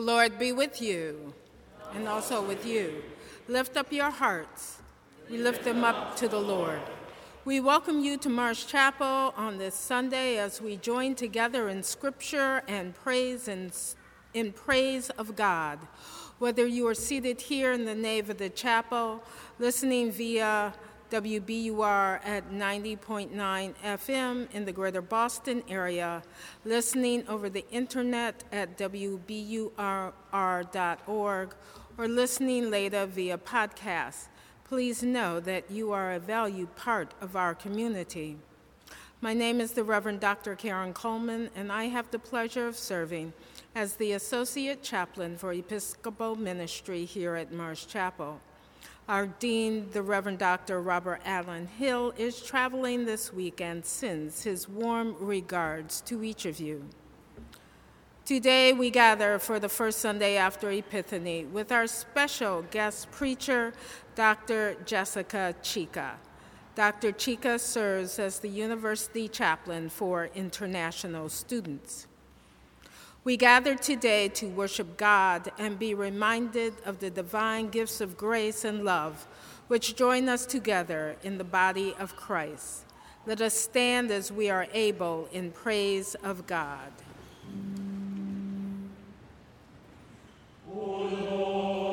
The Lord be with you and also with you. Lift up your hearts. We lift them up to the Lord. We welcome you to Marsh Chapel on this Sunday as we join together in scripture and praise and in praise of God. Whether you are seated here in the nave of the chapel, listening via WBUR at 90.9 FM in the greater Boston area, listening over the internet at WBUR.org, or listening later via podcast, please know that you are a valued part of our community. My name is the Reverend Dr. Karen Coleman, and I have the pleasure of serving as the Associate Chaplain for Episcopal Ministry here at Marsh Chapel. Our Dean, the Reverend Dr. Robert Allan Hill, is traveling this week and sends his warm regards to each of you. Today, we gather for the first Sunday after Epiphany with our special guest preacher, Dr. Jessica Chicka. Dr. Chicka serves as the university chaplain for international students. We gather today to worship God and be reminded of the divine gifts of grace and love which join us together in the body of Christ. Let us stand as we are able in praise of God. earth.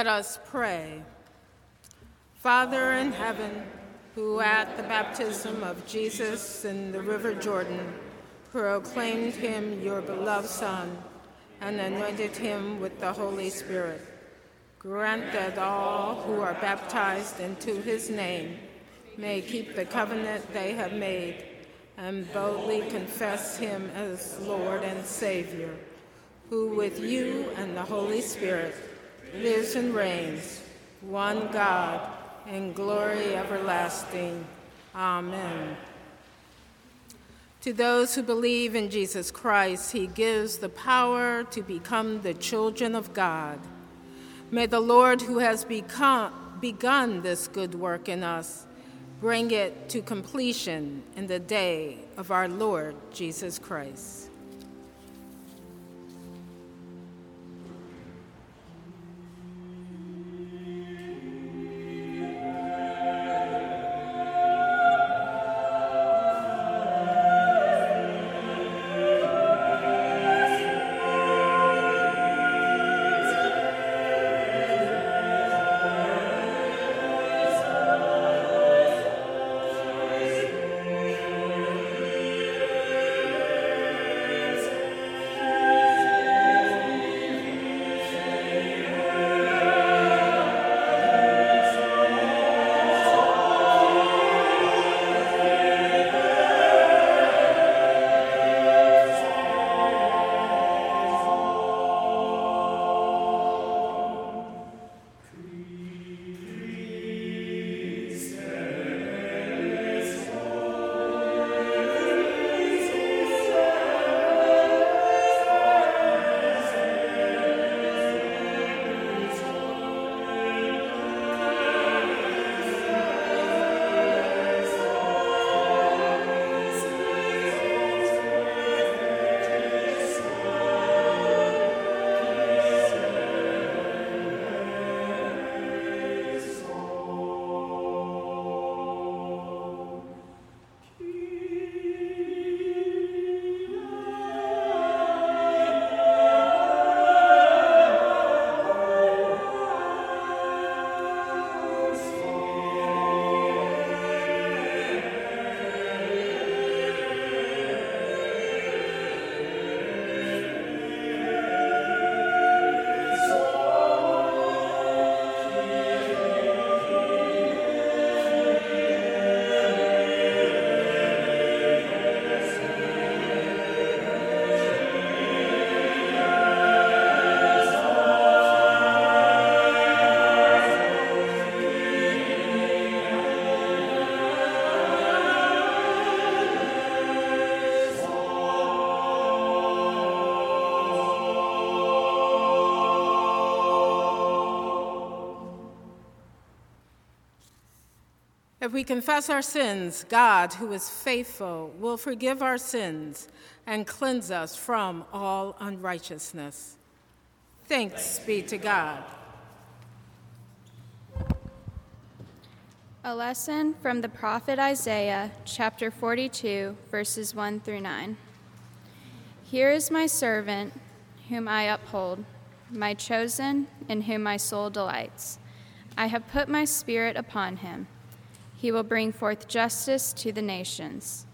Let us pray. Father in heaven, who at the baptism of Jesus in the river Jordan proclaimed him your beloved Son and anointed him with the Holy Spirit, grant that all who are baptized into his name may keep the covenant they have made and boldly confess him as Lord and Savior, who with you and the Holy Spirit lives and reigns, one God, in glory everlasting. Amen. To those who believe in Jesus Christ, he gives the power to become the children of God. May the Lord, who has become, begun this good work in us, bring it to completion in the day of our Lord Jesus Christ. If we confess our sins, God, who is faithful, will forgive our sins and cleanse us from all unrighteousness. Thanks be to God. A lesson from the prophet Isaiah, chapter 42, verses 1 through 9. Here is my servant, whom I uphold, my chosen, in whom my soul delights. I have put my spirit upon him. He will bring forth justice to the nations.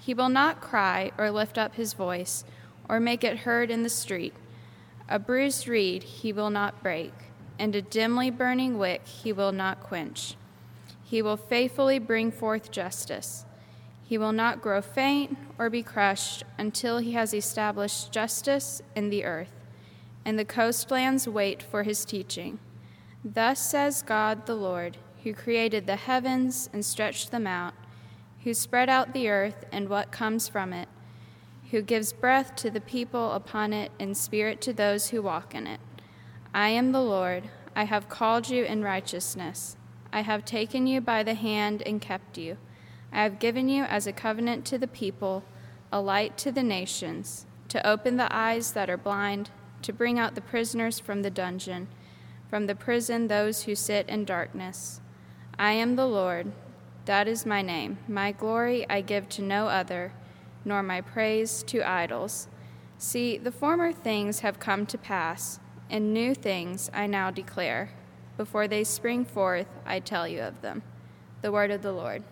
He will not cry or lift up his voice or make it heard in the street. A bruised reed he will not break, and a dimly burning wick he will not quench. He will faithfully bring forth justice. He will not grow faint or be crushed until he has established justice in the earth, and the coastlands wait for his teaching. Thus says God the Lord who created the heavens and stretched them out, who spread out the earth and what comes from it, who gives breath to the people upon it and spirit to those who walk in it. I am the Lord, I have called you in righteousness. I have taken you by the hand and kept you. I have given you as a covenant to the people, a light to the nations, to open the eyes that are blind, to bring out the prisoners from the dungeon, from the prison those who sit in darkness I am the Lord, that is my name. My glory I give to no other, nor my praise to idols. See, the former things have come to pass, and new things I now declare. Before they spring forth, I tell you of them. The word of the Lord.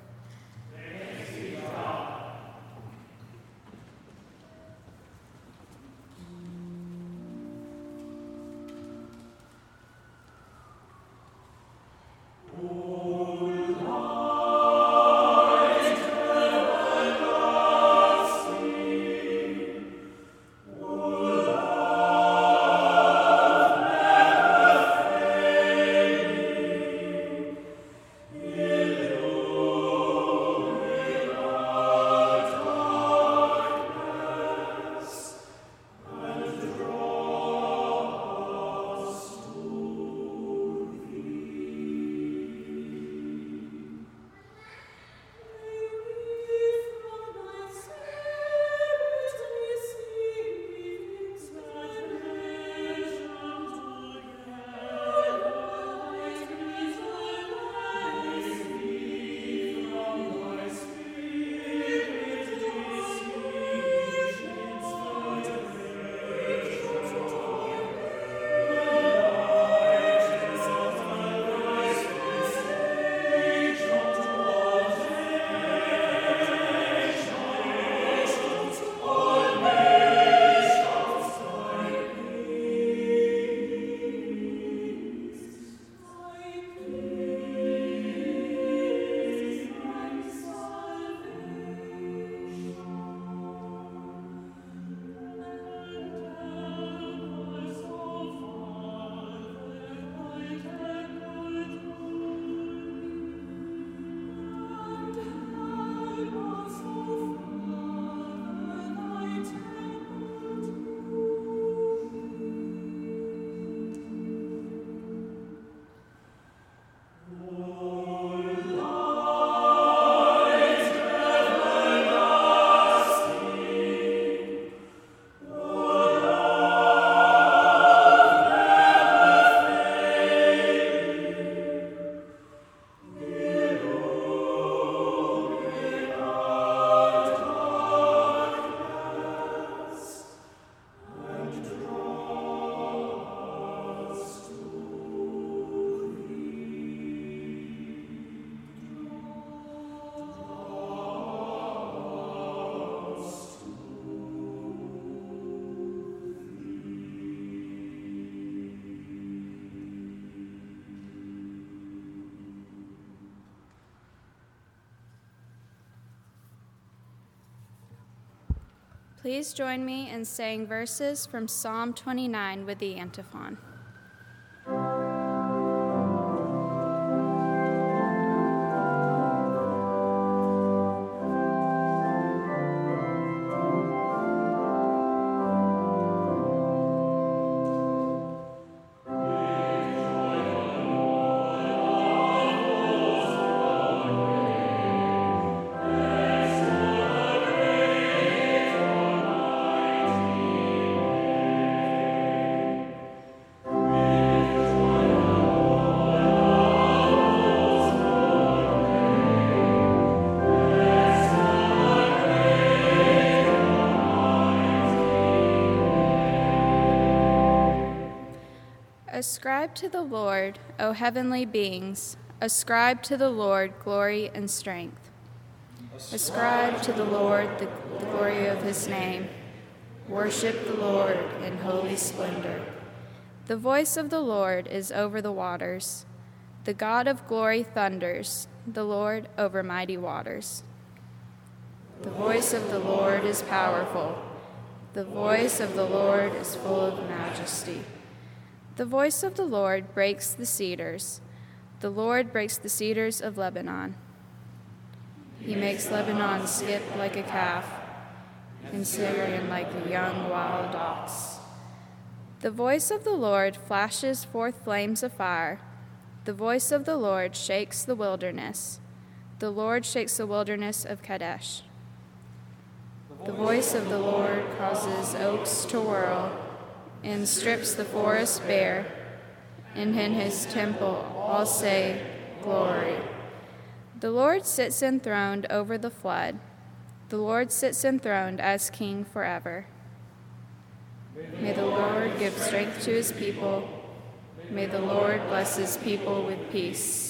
Please join me in saying verses from Psalm 29 with the antiphon. Ascribe to the Lord, O heavenly beings, ascribe to the Lord glory and strength. Ascribe to the Lord the glory of his name. Worship the Lord in holy splendor. The voice of the Lord is over the waters. The God of glory thunders, the Lord over mighty waters. The voice of the Lord is powerful. The voice of the Lord is full of majesty. The voice of the Lord breaks the cedars. The Lord breaks the cedars of Lebanon. He makes Lebanon skip like a calf, and Sirion like a young wild ox. The voice of the Lord flashes forth flames of fire. The voice of the Lord shakes the wilderness. The Lord shakes the wilderness of Kadesh. The voice of the Lord causes oaks to whirl and strips the forest bare. And in his temple all say, Glory. The Lord sits enthroned over the flood. The Lord sits enthroned as king forever. May the Lord give strength to his people. May the Lord bless his people with peace.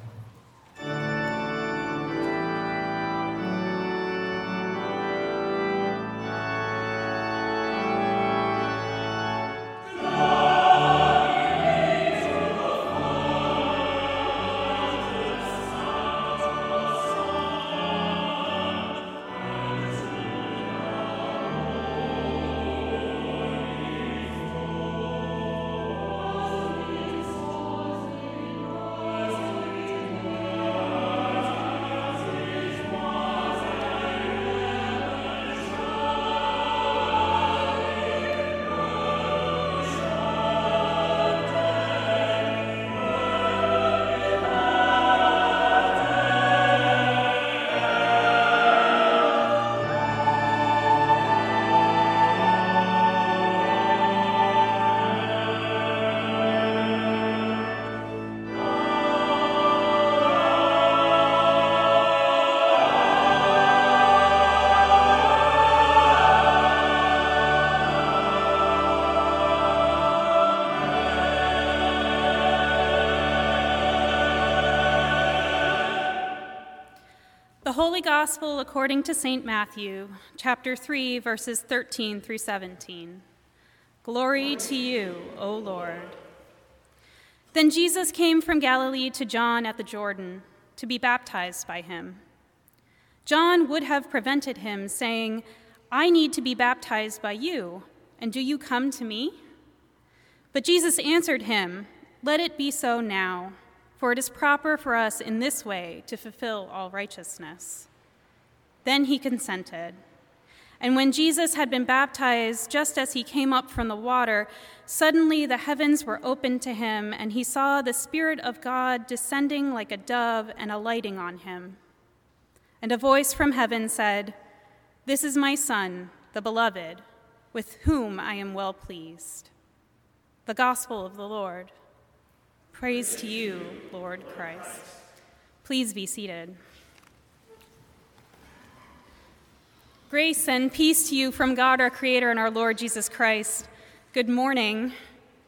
Gospel according to St. Matthew, chapter 3, verses 13 through 17. Glory to you, O Lord. Then Jesus came from Galilee to John at the Jordan to be baptized by him. John would have prevented him, saying, I need to be baptized by you, and do you come to me? But Jesus answered him, Let it be so now for it is proper for us in this way to fulfill all righteousness. Then he consented. And when Jesus had been baptized, just as he came up from the water, suddenly the heavens were opened to him, and he saw the Spirit of God descending like a dove and alighting on him. And a voice from heaven said, This is my Son, the Beloved, with whom I am well pleased. The Gospel of the Lord. Praise to you, Lord Christ. Please be seated. Grace and peace to you from God, our Creator, and our Lord Jesus Christ. Good morning.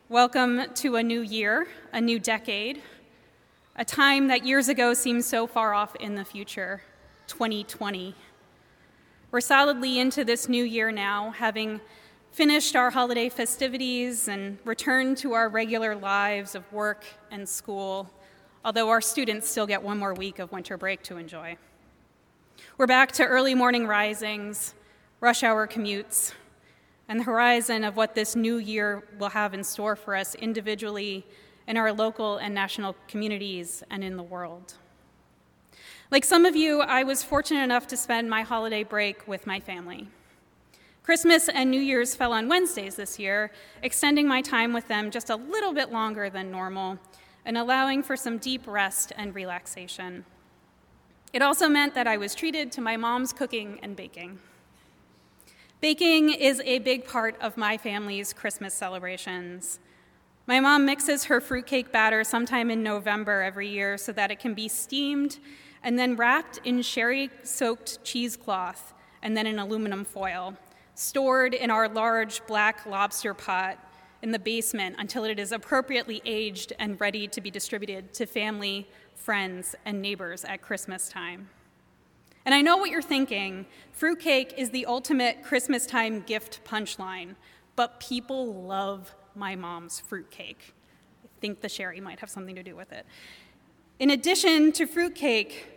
Welcome to a new year, a new decade, a time that years ago seemed so far off in the future 2020. We're solidly into this new year now, having finished our holiday festivities and returned to our regular lives of work and school, although our students still get one more week of winter break to enjoy. We're back to early morning risings, rush hour commutes, and the horizon of what this new year will have in store for us individually in our local and national communities and in the world. Like some of you, I was fortunate enough to spend my holiday break with my family. Christmas and New Year's fell on Wednesdays this year, extending my time with them just a little bit longer than normal and allowing for some deep rest and relaxation. It also meant that I was treated to my mom's cooking and baking. Baking is a big part of my family's Christmas celebrations. My mom mixes her fruitcake batter sometime in November every year so that it can be steamed and then wrapped in sherry soaked cheesecloth and then in aluminum foil stored in our large black lobster pot in the basement until it is appropriately aged and ready to be distributed to family, friends, and neighbors at Christmas time. And I know what you're thinking fruitcake is the ultimate Christmas time gift punchline, but people love my mom's fruitcake. I think the sherry might have something to do with it. In addition to fruitcake,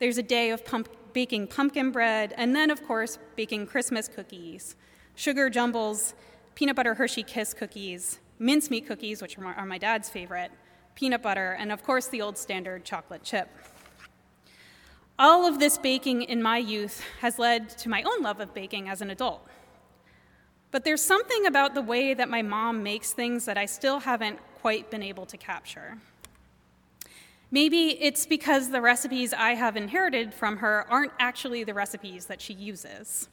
there's a day of pump- baking pumpkin bread, and then, of course, baking Christmas cookies, sugar jumbles, peanut butter Hershey Kiss cookies, mincemeat cookies, which are my dad's favorite, peanut butter, and of course, the old standard chocolate chip. All of this baking in my youth has led to my own love of baking as an adult. But there's something about the way that my mom makes things that I still haven't quite been able to capture. Maybe it's because the recipes I have inherited from her aren't actually the recipes that she uses.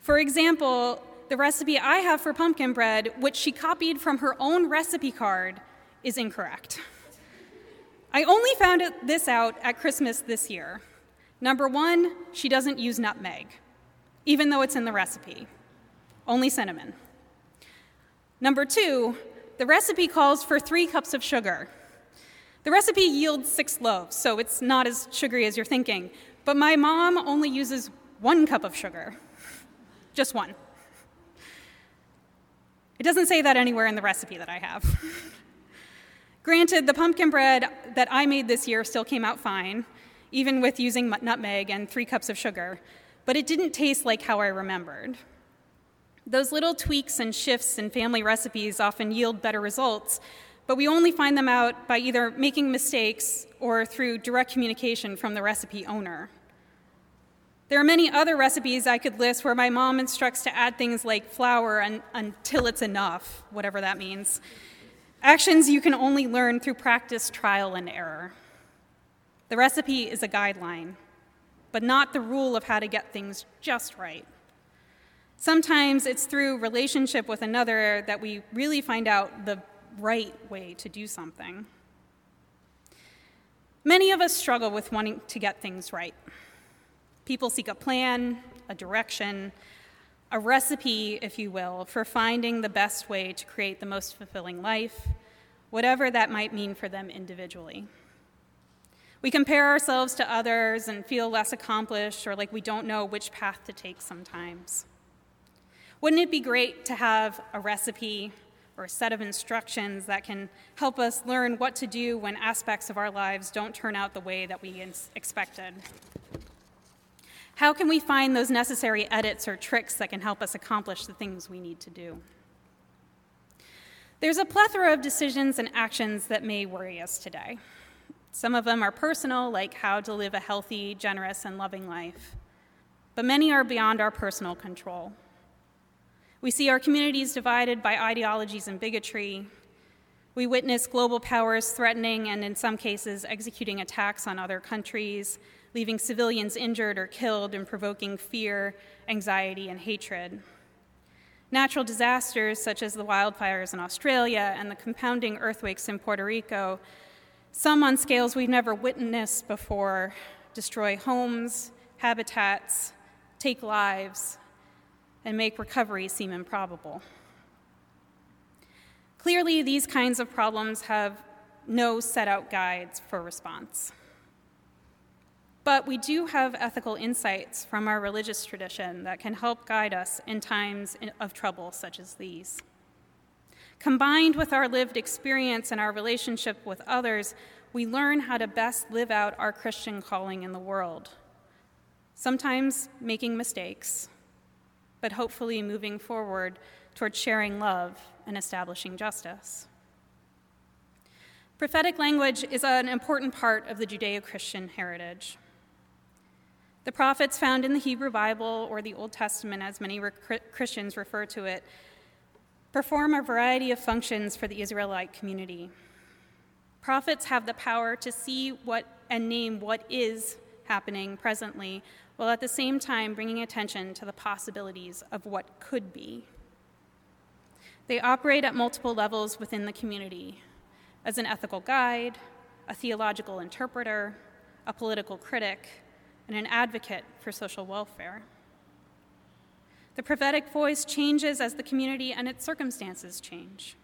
For example, the recipe I have for pumpkin bread, which she copied from her own recipe card, is incorrect. I only found this out at Christmas this year. Number one, she doesn't use nutmeg, even though it's in the recipe, only cinnamon. Number two, the recipe calls for three cups of sugar. The recipe yields six loaves, so it's not as sugary as you're thinking. But my mom only uses one cup of sugar, just one. It doesn't say that anywhere in the recipe that I have. Granted, the pumpkin bread that I made this year still came out fine, even with using nutmeg and three cups of sugar, but it didn't taste like how I remembered. Those little tweaks and shifts in family recipes often yield better results, but we only find them out by either making mistakes or through direct communication from the recipe owner. There are many other recipes I could list where my mom instructs to add things like flour until it's enough, whatever that means. Actions you can only learn through practice, trial, and error. The recipe is a guideline, but not the rule of how to get things just right. Sometimes it's through relationship with another that we really find out the right way to do something. Many of us struggle with wanting to get things right. People seek a plan, a direction, a recipe, if you will, for finding the best way to create the most fulfilling life, whatever that might mean for them individually. We compare ourselves to others and feel less accomplished or like we don't know which path to take sometimes. Wouldn't it be great to have a recipe or a set of instructions that can help us learn what to do when aspects of our lives don't turn out the way that we expected. How can we find those necessary edits or tricks that can help us accomplish the things we need to do? There's a plethora of decisions and actions that may worry us today. Some of them are personal, like how to live a healthy, generous, and loving life. But many are beyond our personal control. We see our communities divided by ideologies and bigotry. We witness global powers threatening and, in some cases, executing attacks on other countries, leaving civilians injured or killed and provoking fear, anxiety, and hatred. Natural disasters such as the wildfires in Australia and the compounding earthquakes in Puerto Rico, some on scales we've never witnessed before, destroy homes, habitats, take lives, and make recovery seem improbable. Clearly, these kinds of problems have no set out guides for response. But we do have ethical insights from our religious tradition that can help guide us in times of trouble such as these. Combined with our lived experience and our relationship with others, we learn how to best live out our Christian calling in the world. Sometimes making mistakes, but hopefully moving forward toward sharing love and establishing justice. Prophetic language is an important part of the Judeo Christian heritage. The prophets found in the Hebrew Bible, or the Old Testament as many Christians refer to it, perform a variety of functions for the Israelite community. Prophets have the power to see what and name what is happening presently while at the same time bringing attention to the possibilities of what could be. They operate at multiple levels within the community as an ethical guide, a theological interpreter, a political critic, and an advocate for social welfare. The prophetic voice changes as the community and its circumstances change.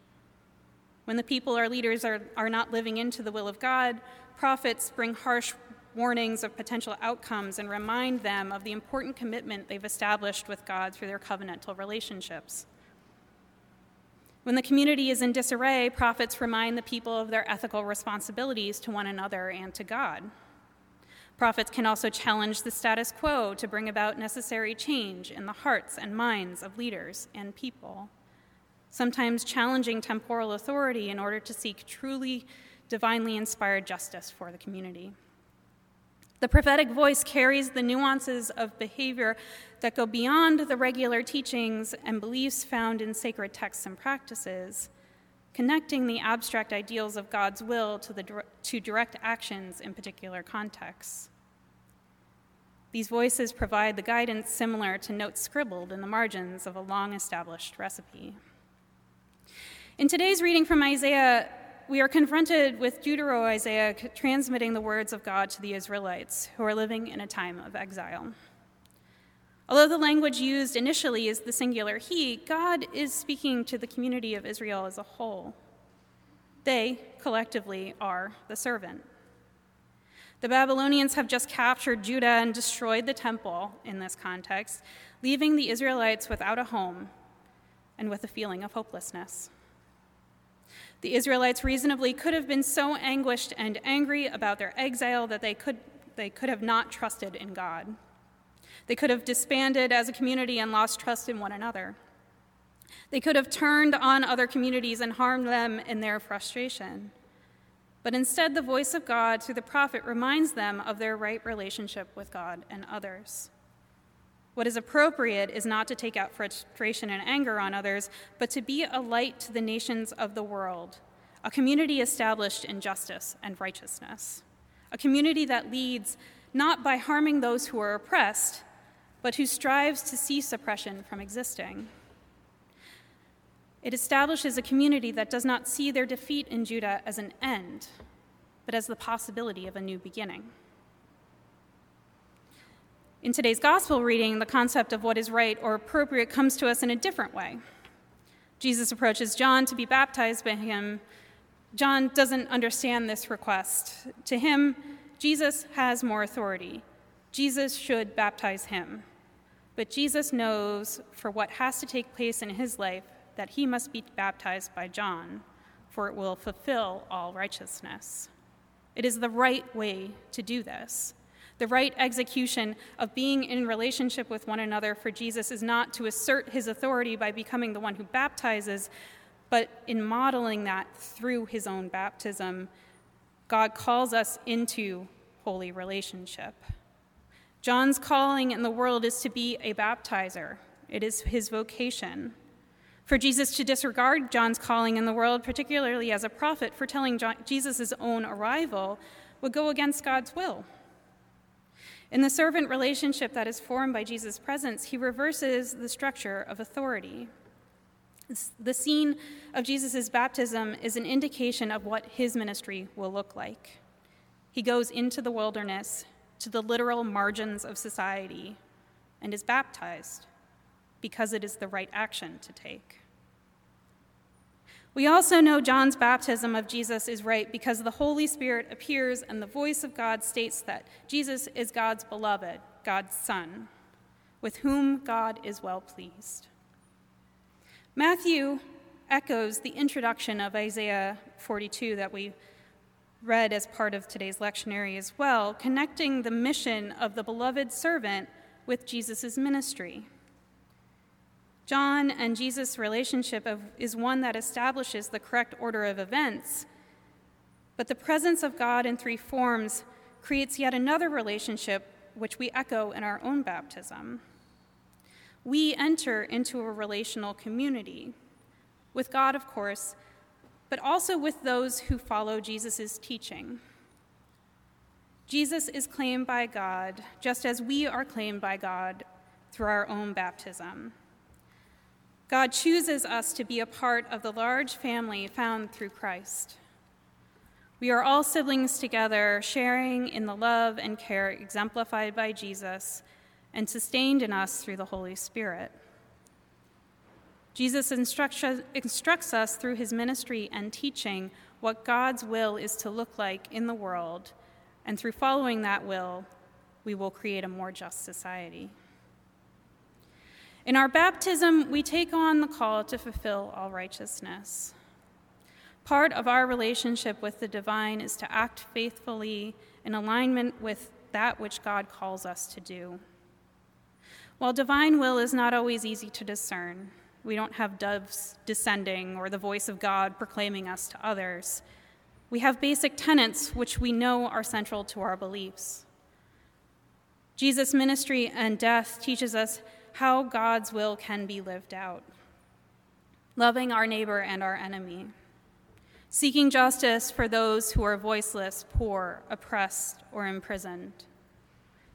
When the people or leaders are, are not living into the will of God, prophets bring harsh warnings of potential outcomes and remind them of the important commitment they've established with God through their covenantal relationships. When the community is in disarray, prophets remind the people of their ethical responsibilities to one another and to God. Prophets can also challenge the status quo to bring about necessary change in the hearts and minds of leaders and people, sometimes challenging temporal authority in order to seek truly divinely inspired justice for the community. The prophetic voice carries the nuances of behavior that go beyond the regular teachings and beliefs found in sacred texts and practices, connecting the abstract ideals of God's will to, the, to direct actions in particular contexts. These voices provide the guidance similar to notes scribbled in the margins of a long established recipe. In today's reading from Isaiah, we are confronted with Deutero Isaiah transmitting the words of God to the Israelites who are living in a time of exile. Although the language used initially is the singular he, God is speaking to the community of Israel as a whole. They, collectively, are the servant. The Babylonians have just captured Judah and destroyed the temple in this context, leaving the Israelites without a home and with a feeling of hopelessness. The Israelites reasonably could have been so anguished and angry about their exile that they could, they could have not trusted in God. They could have disbanded as a community and lost trust in one another. They could have turned on other communities and harmed them in their frustration. But instead, the voice of God through the prophet reminds them of their right relationship with God and others. What is appropriate is not to take out frustration and anger on others, but to be a light to the nations of the world, a community established in justice and righteousness, a community that leads not by harming those who are oppressed, but who strives to cease oppression from existing. It establishes a community that does not see their defeat in Judah as an end, but as the possibility of a new beginning. In today's gospel reading, the concept of what is right or appropriate comes to us in a different way. Jesus approaches John to be baptized by him. John doesn't understand this request. To him, Jesus has more authority. Jesus should baptize him. But Jesus knows for what has to take place in his life that he must be baptized by John, for it will fulfill all righteousness. It is the right way to do this. The right execution of being in relationship with one another for Jesus is not to assert his authority by becoming the one who baptizes, but in modeling that through his own baptism, God calls us into holy relationship. John's calling in the world is to be a baptizer, it is his vocation. For Jesus to disregard John's calling in the world, particularly as a prophet, for telling Jesus' own arrival, would go against God's will. In the servant relationship that is formed by Jesus' presence, he reverses the structure of authority. The scene of Jesus' baptism is an indication of what his ministry will look like. He goes into the wilderness, to the literal margins of society, and is baptized because it is the right action to take. We also know John's baptism of Jesus is right because the Holy Spirit appears and the voice of God states that Jesus is God's beloved, God's Son, with whom God is well pleased. Matthew echoes the introduction of Isaiah 42 that we read as part of today's lectionary as well, connecting the mission of the beloved servant with Jesus' ministry. John and Jesus' relationship of, is one that establishes the correct order of events, but the presence of God in three forms creates yet another relationship which we echo in our own baptism. We enter into a relational community with God, of course, but also with those who follow Jesus' teaching. Jesus is claimed by God just as we are claimed by God through our own baptism. God chooses us to be a part of the large family found through Christ. We are all siblings together, sharing in the love and care exemplified by Jesus and sustained in us through the Holy Spirit. Jesus instructs, us through his ministry and teaching what God's will is to look like in the world, and through following that will, we will create a more just society. In our baptism, we take on the call to fulfill all righteousness. Part of our relationship with the divine is to act faithfully in alignment with that which God calls us to do. While divine will is not always easy to discern, we don't have doves descending or the voice of God proclaiming us to others. We have basic tenets which we know are central to our beliefs. Jesus' ministry and death teaches us how God's will can be lived out loving our neighbor and our enemy, seeking justice for those who are voiceless, poor, oppressed, or imprisoned,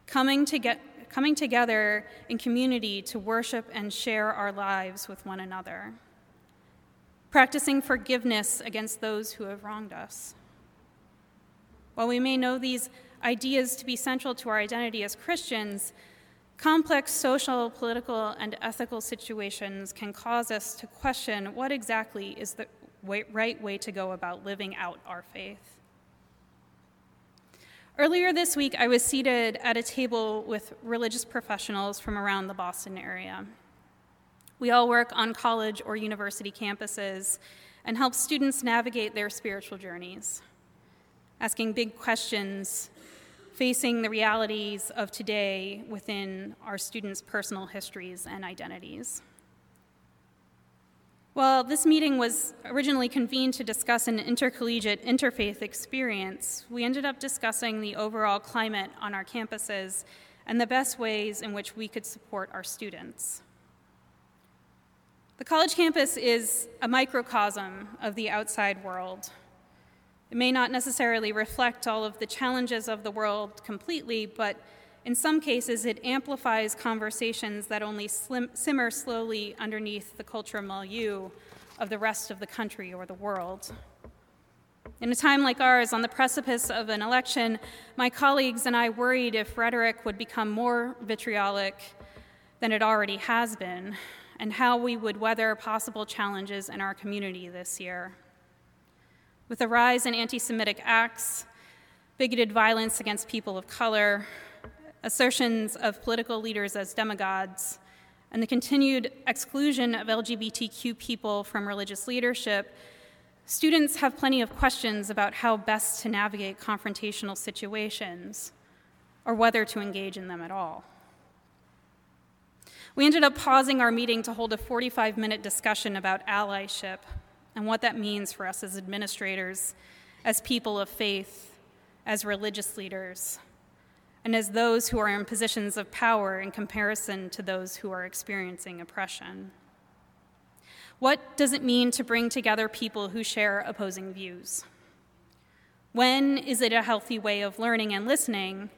coming, to get, coming together in community to worship and share our lives with one another, practicing forgiveness against those who have wronged us. While we may know these ideas to be central to our identity as Christians, complex social, political, and ethical situations can cause us to question what exactly is the right way to go about living out our faith. Earlier this week, I was seated at a table with religious professionals from around the Boston area. We all work on college or university campuses and help students navigate their spiritual journeys, asking big questions, facing the realities of today within our students' personal histories and identities. Well, this meeting was originally convened to discuss an intercollegiate interfaith experience. We ended up discussing the overall climate on our campuses and the best ways in which we could support our students. The college campus is a microcosm of the outside world. It may not necessarily reflect all of the challenges of the world completely, but in some cases, it amplifies conversations that only slim, simmer slowly underneath the cultural milieu of the rest of the country or the world. In a time like ours, on the precipice of an election, my colleagues and I worried if rhetoric would become more vitriolic than it already has been, and how we would weather possible challenges in our community this year. With the rise in anti Semitic acts, bigoted violence against people of color, assertions of political leaders as demigods, and the continued exclusion of LGBTQ people from religious leadership, students have plenty of questions about how best to navigate confrontational situations or whether to engage in them at all. We ended up pausing our meeting to hold a 45 minute discussion about allyship and what that means for us as administrators, as people of faith, as religious leaders, and as those who are in positions of power in comparison to those who are experiencing oppression. What does it mean to bring together people who share opposing views? When is it a healthy way of learning and listening?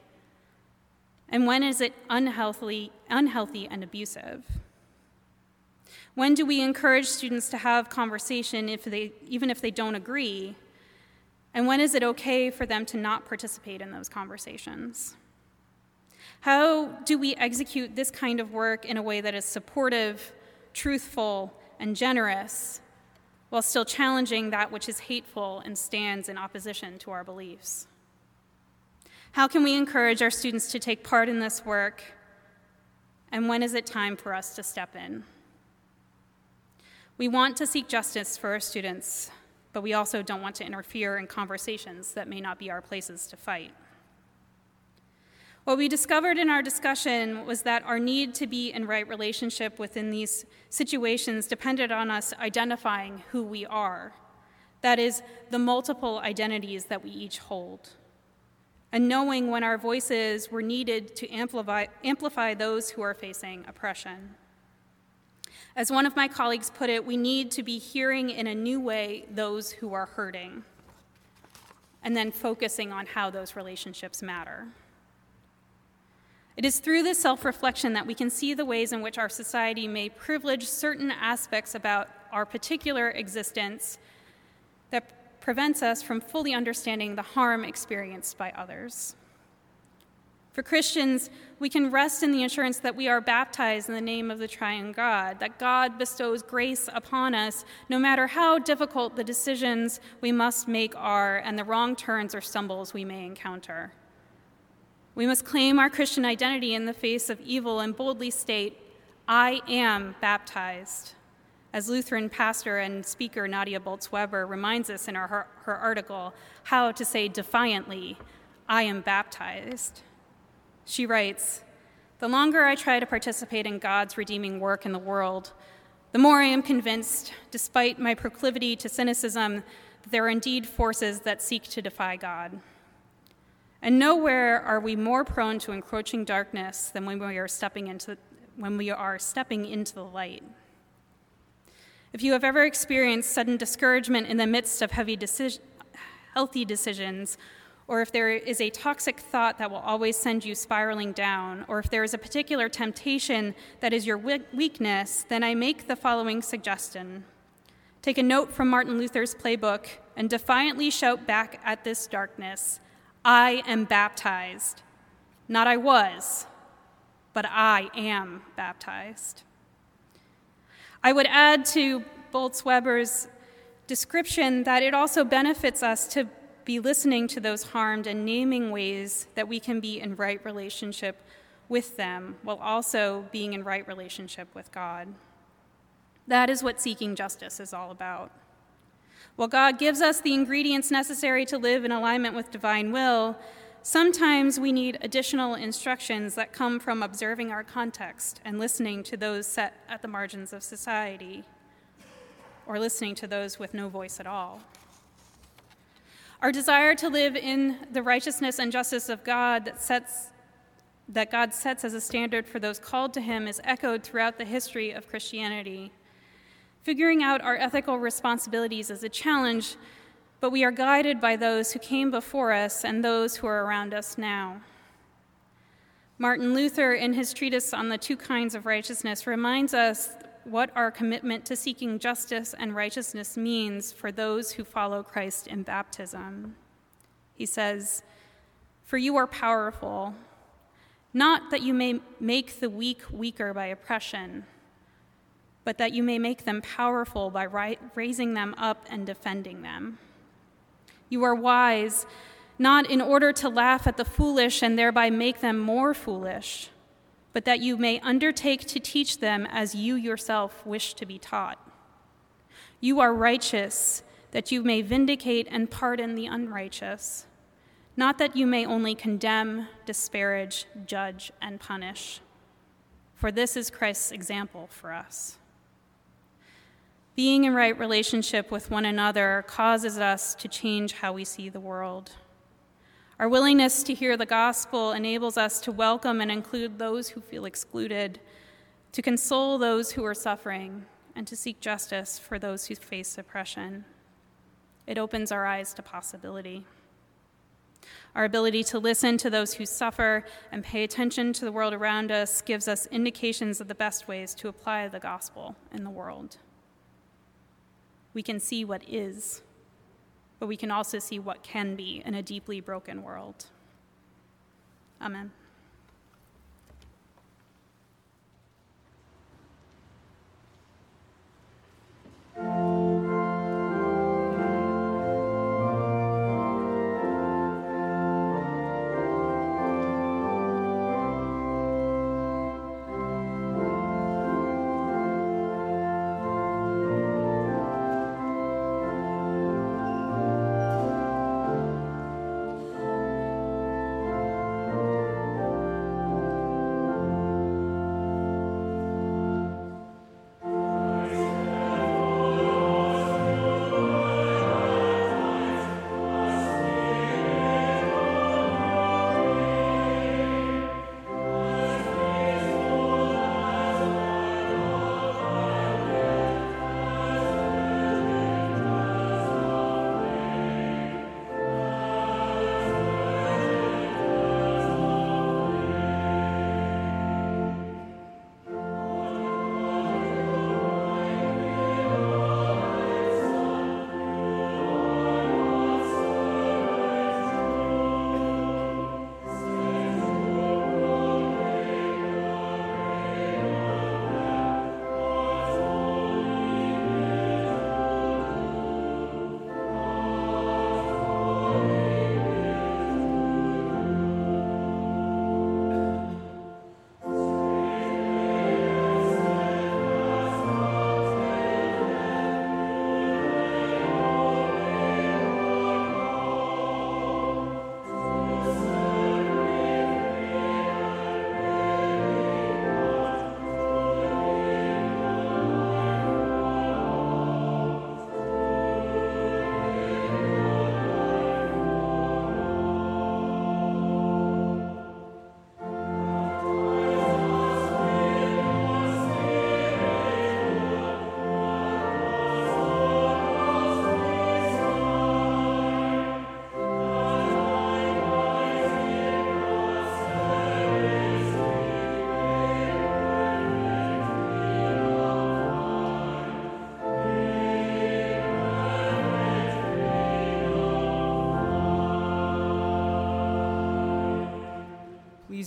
And when is it unhealthy, unhealthy and abusive? When do we encourage students to have conversation if they, even if they don't agree? And when is it okay for them to not participate in those conversations? How do we execute this kind of work in a way that is supportive, truthful, and generous, while still challenging that which is hateful and stands in opposition to our beliefs? How can we encourage our students to take part in this work? And when is it time for us to step in? We want to seek justice for our students, but we also don't want to interfere in conversations that may not be our places to fight. What we discovered in our discussion was that our need to be in right relationship within these situations depended on us identifying who we are. That is, the multiple identities that we each hold. And knowing when our voices were needed to amplify, amplify those who are facing oppression. As one of my colleagues put it, we need to be hearing in a new way those who are hurting, and then focusing on how those relationships matter. It is through this self reflection that we can see the ways in which our society may privilege certain aspects about our particular existence that prevents us from fully understanding the harm experienced by others. For Christians, we can rest in the assurance that we are baptized in the name of the triune God, that God bestows grace upon us no matter how difficult the decisions we must make are and the wrong turns or stumbles we may encounter. We must claim our Christian identity in the face of evil and boldly state, I am baptized. As Lutheran pastor and speaker Nadia Bolz-Weber reminds us in her, her article, how to say defiantly, I am baptized. She writes, The longer I try to participate in God's redeeming work in the world, the more I am convinced, despite my proclivity to cynicism, that there are indeed forces that seek to defy God. And nowhere are we more prone to encroaching darkness than when we are stepping into, when we are stepping into the light. If you have ever experienced sudden discouragement in the midst of heavy healthy decisions, or if there is a toxic thought that will always send you spiraling down, or if there is a particular temptation that is your weakness, then I make the following suggestion. Take a note from Martin Luther's playbook and defiantly shout back at this darkness I am baptized. Not I was, but I am baptized. I would add to Bolz-Weber's description that it also benefits us to be listening to those harmed and naming ways that we can be in right relationship with them while also being in right relationship with God. That is what seeking justice is all about. While God gives us the ingredients necessary to live in alignment with divine will, sometimes we need additional instructions that come from observing our context and listening to those set at the margins of society, or listening to those with no voice at all. Our desire to live in the righteousness and justice of God that sets that God sets as a standard for those called to him is echoed throughout the history of Christianity. Figuring out our ethical responsibilities is a challenge, but we are guided by those who came before us and those who are around us now. Martin Luther, in his treatise on the two kinds of righteousness, reminds us what our commitment to seeking justice and righteousness means for those who follow Christ in baptism. He says, For you are powerful, not that you may make the weak weaker by oppression, but that you may make them powerful by raising them up and defending them. You are wise, not in order to laugh at the foolish and thereby make them more foolish but that you may undertake to teach them as you yourself wish to be taught. You are righteous, that you may vindicate and pardon the unrighteous, not that you may only condemn, disparage, judge, and punish. For this is Christ's example for us. Being in right relationship with one another causes us to change how we see the world. Our willingness to hear the gospel enables us to welcome and include those who feel excluded, to console those who are suffering, and to seek justice for those who face oppression. It opens our eyes to possibility. Our ability to listen to those who suffer and pay attention to the world around us gives us indications of the best ways to apply the gospel in the world. We can see what is but we can also see what can be in a deeply broken world. Amen.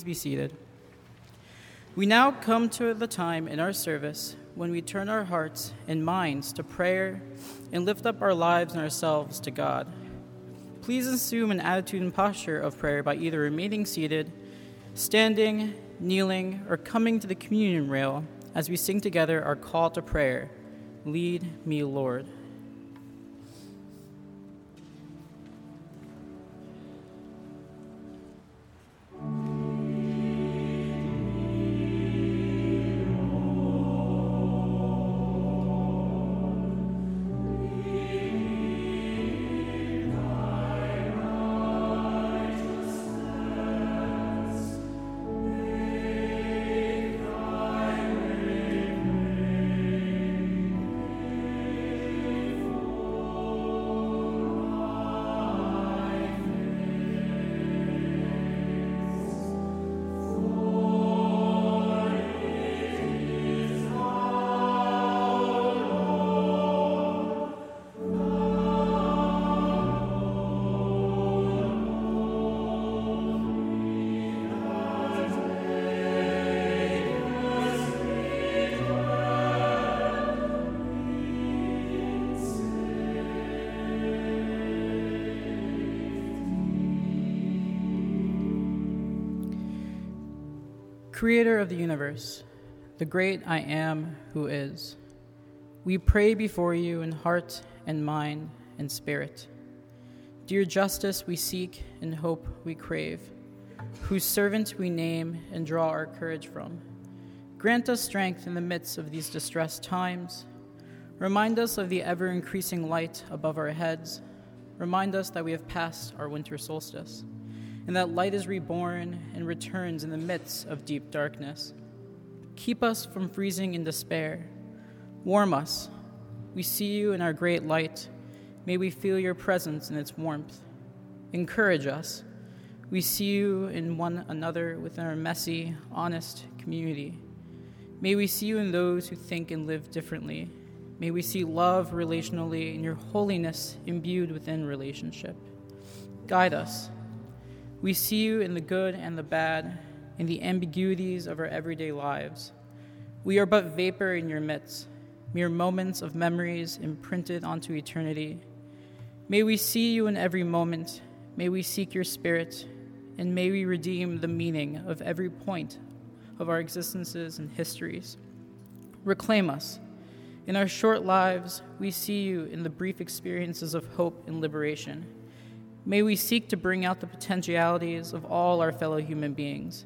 Be seated. We now come to the time in our service when we turn our hearts and minds to prayer and lift up our lives and ourselves to God. Please assume an attitude and posture of prayer by either remaining seated, standing, kneeling, or coming to the communion rail as we sing together our call to prayer Lead me, Lord. Creator of the universe, the great I am who is, we pray before you in heart and mind and spirit. Dear justice we seek and hope we crave, whose servant we name and draw our courage from. Grant us strength in the midst of these distressed times. Remind us of the ever increasing light above our heads. Remind us that we have passed our winter solstice and that light is reborn and returns in the midst of deep darkness. Keep us from freezing in despair. Warm us. We see you in our great light. May we feel your presence in its warmth. Encourage us. We see you in one another within our messy, honest community. May we see you in those who think and live differently. May we see love relationally and your holiness imbued within relationship. Guide us we see you in the good and the bad, in the ambiguities of our everyday lives. We are but vapor in your midst, mere moments of memories imprinted onto eternity. May we see you in every moment. May we seek your spirit, and may we redeem the meaning of every point of our existences and histories. Reclaim us. In our short lives, we see you in the brief experiences of hope and liberation. May we seek to bring out the potentialities of all our fellow human beings.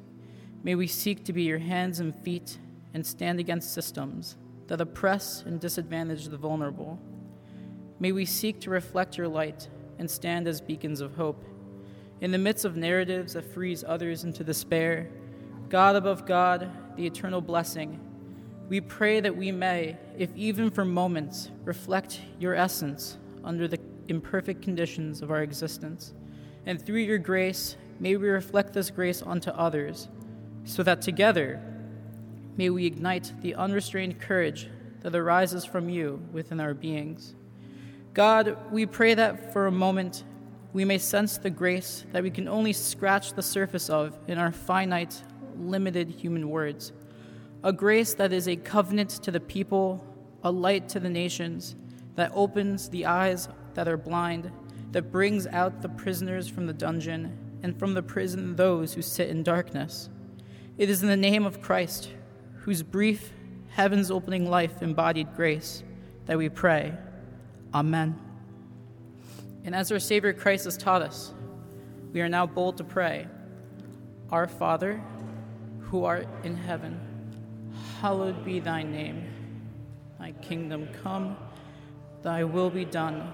May we seek to be your hands and feet and stand against systems that oppress and disadvantage the vulnerable. May we seek to reflect your light and stand as beacons of hope. In the midst of narratives that freeze others into despair, God above God, the eternal blessing, we pray that we may, if even for moments, reflect your essence under the imperfect conditions of our existence. And through your grace, may we reflect this grace onto others, so that together may we ignite the unrestrained courage that arises from you within our beings. God, we pray that for a moment we may sense the grace that we can only scratch the surface of in our finite, limited human words. A grace that is a covenant to the people, a light to the nations, that opens the eyes that are blind, that brings out the prisoners from the dungeon, and from the prison those who sit in darkness. It is in the name of Christ, whose brief, heaven's opening life embodied grace, that we pray. Amen. And as our Savior Christ has taught us, we are now bold to pray Our Father, who art in heaven, hallowed be thy name. Thy kingdom come, thy will be done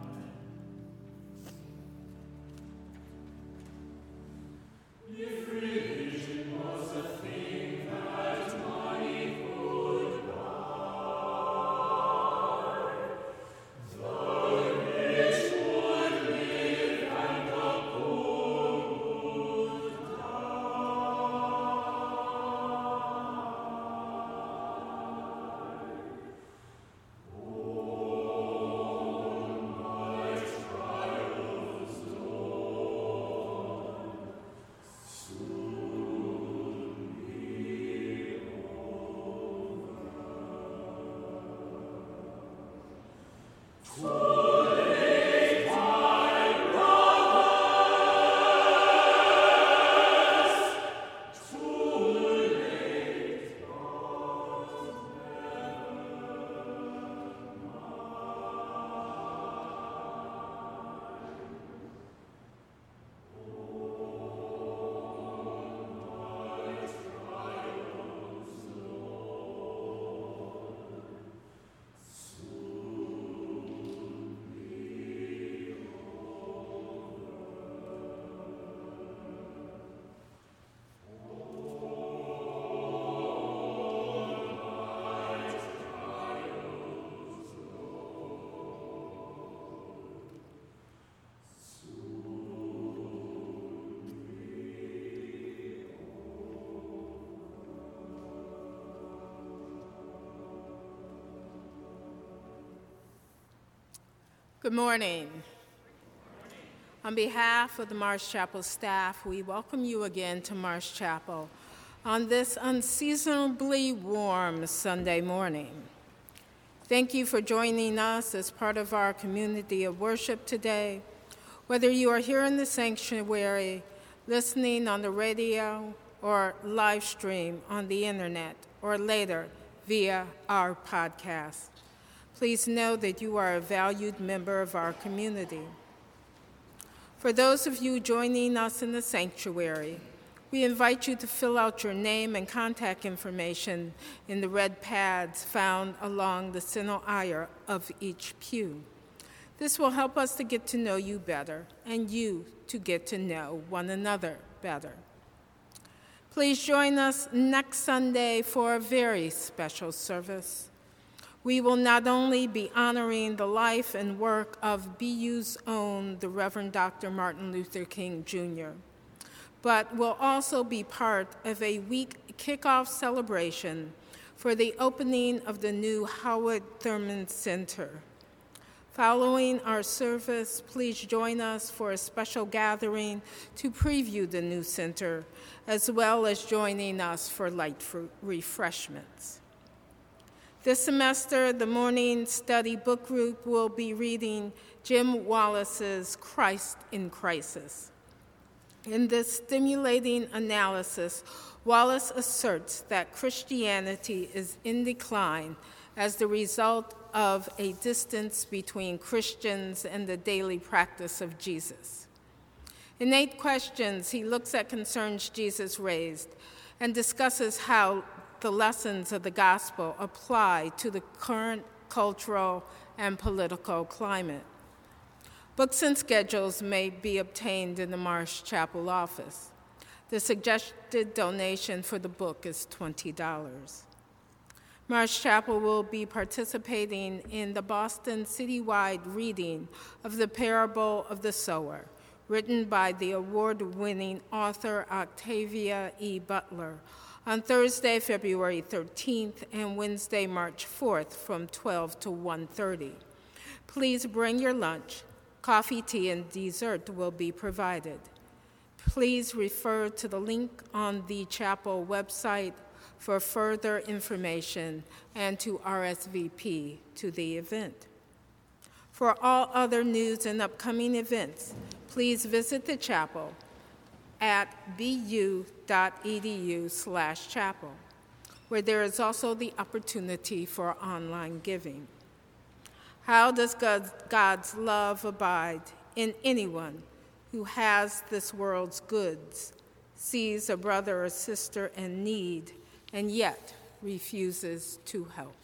Religion was a Good morning. On behalf of the Marsh Chapel staff, we welcome you again to Marsh Chapel on this unseasonably warm Sunday morning. Thank you for joining us as part of our community of worship today. Whether you are here in the sanctuary, listening on the radio, or live stream on the internet, or later via our podcast please know that you are a valued member of our community. For those of you joining us in the sanctuary, we invite you to fill out your name and contact information in the red pads found along the center aisle of each pew. This will help us to get to know you better and you to get to know one another better. Please join us next Sunday for a very special service we will not only be honoring the life and work of BU's own, the Reverend Dr. Martin Luther King Jr., but will also be part of a week kickoff celebration for the opening of the new Howard Thurman Center. Following our service, please join us for a special gathering to preview the new center, as well as joining us for light refreshments. This semester, the morning study book group will be reading Jim Wallis's Christ in Crisis. In this stimulating analysis, Wallis asserts that Christianity is in decline as the result of a distance between Christians and the daily practice of Jesus. In eight questions, he looks at concerns Jesus raised and discusses how the lessons of the gospel apply to the current cultural and political climate. Books and schedules may be obtained in the Marsh Chapel office. The suggested donation for the book is $20. Marsh Chapel will be participating in the Boston citywide reading of the Parable of the Sower, written by the award winning author Octavia E. Butler on Thursday, February 13th and Wednesday, March 4th from 12 to 1:30. Please bring your lunch. Coffee, tea, and dessert will be provided. Please refer to the link on the chapel website for further information and to RSVP to the event. For all other news and upcoming events, please visit the chapel at bu.edu slash chapel, where there is also the opportunity for online giving. How does God's love abide in anyone who has this world's goods, sees a brother or sister in need, and yet refuses to help?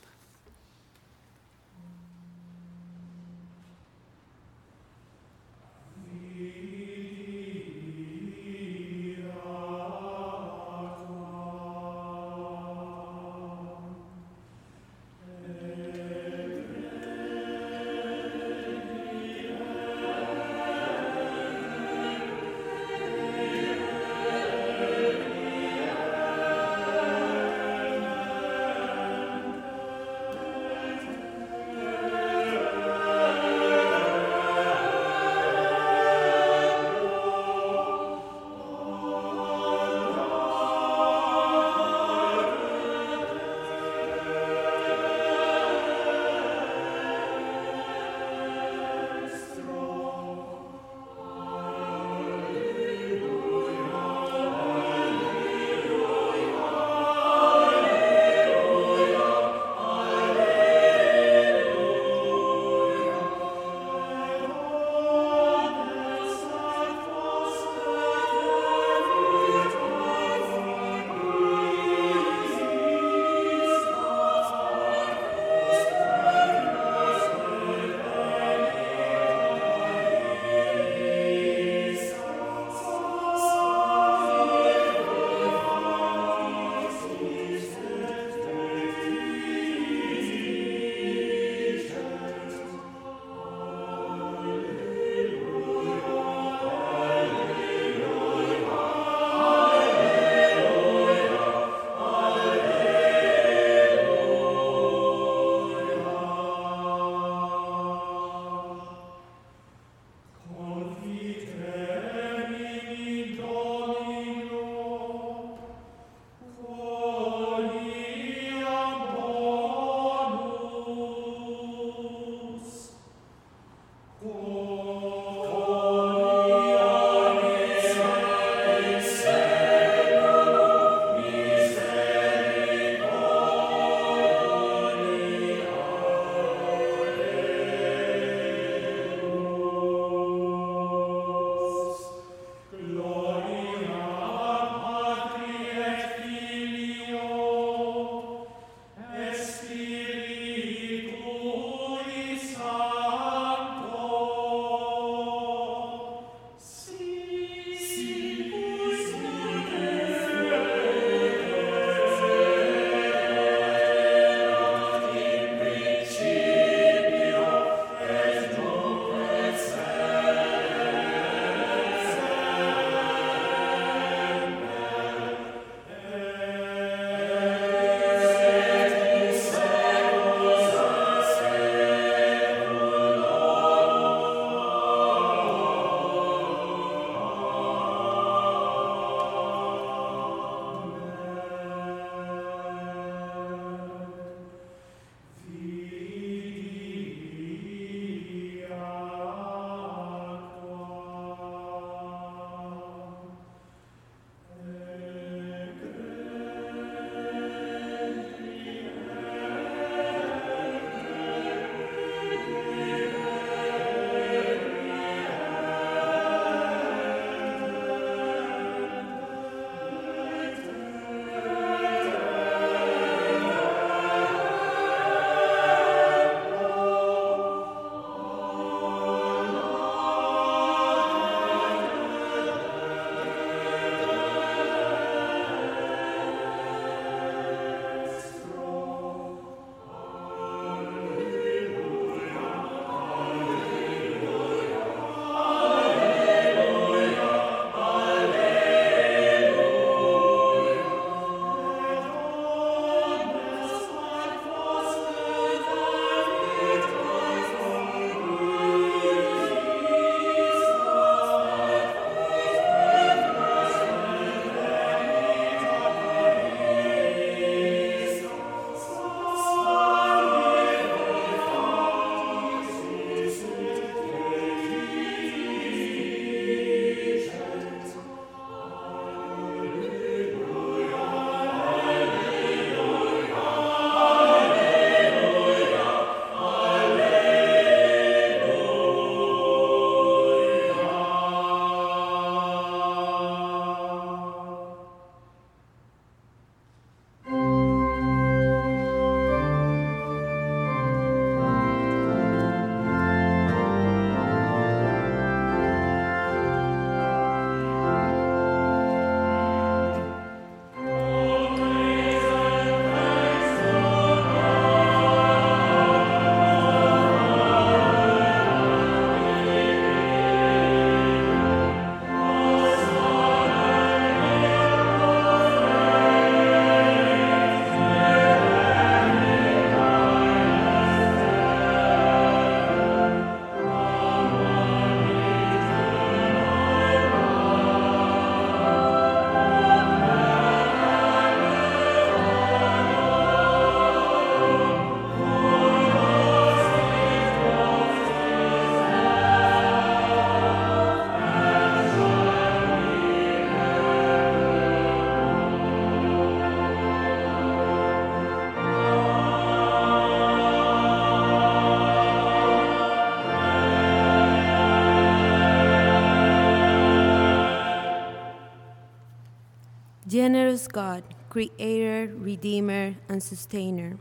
God, Creator, Redeemer, and Sustainer.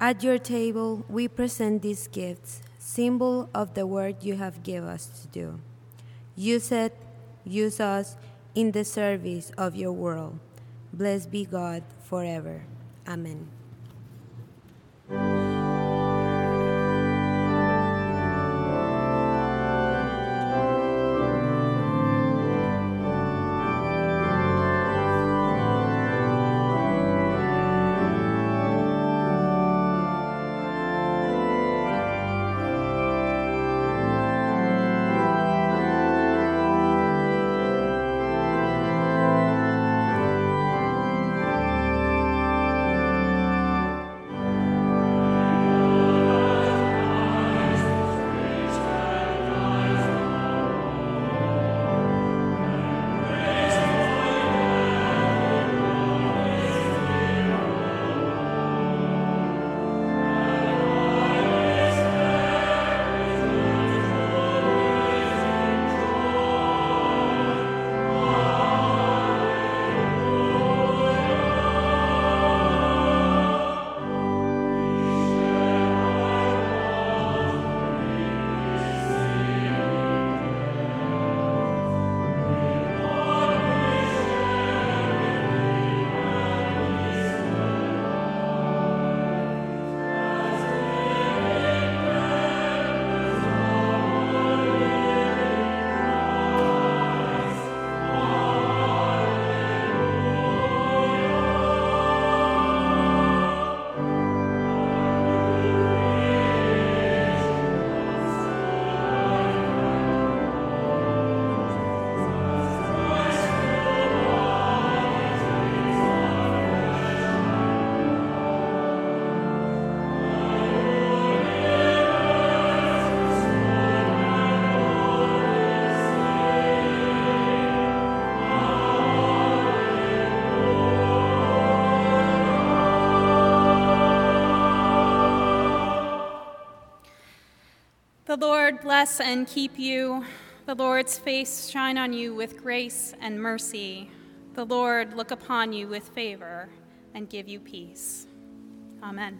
At your table, we present these gifts, symbol of the work you have given us to do. Use it, use us in the service of your world. Blessed be God forever. Amen. Lord bless and keep you. The Lord's face shine on you with grace and mercy. The Lord look upon you with favor and give you peace. Amen.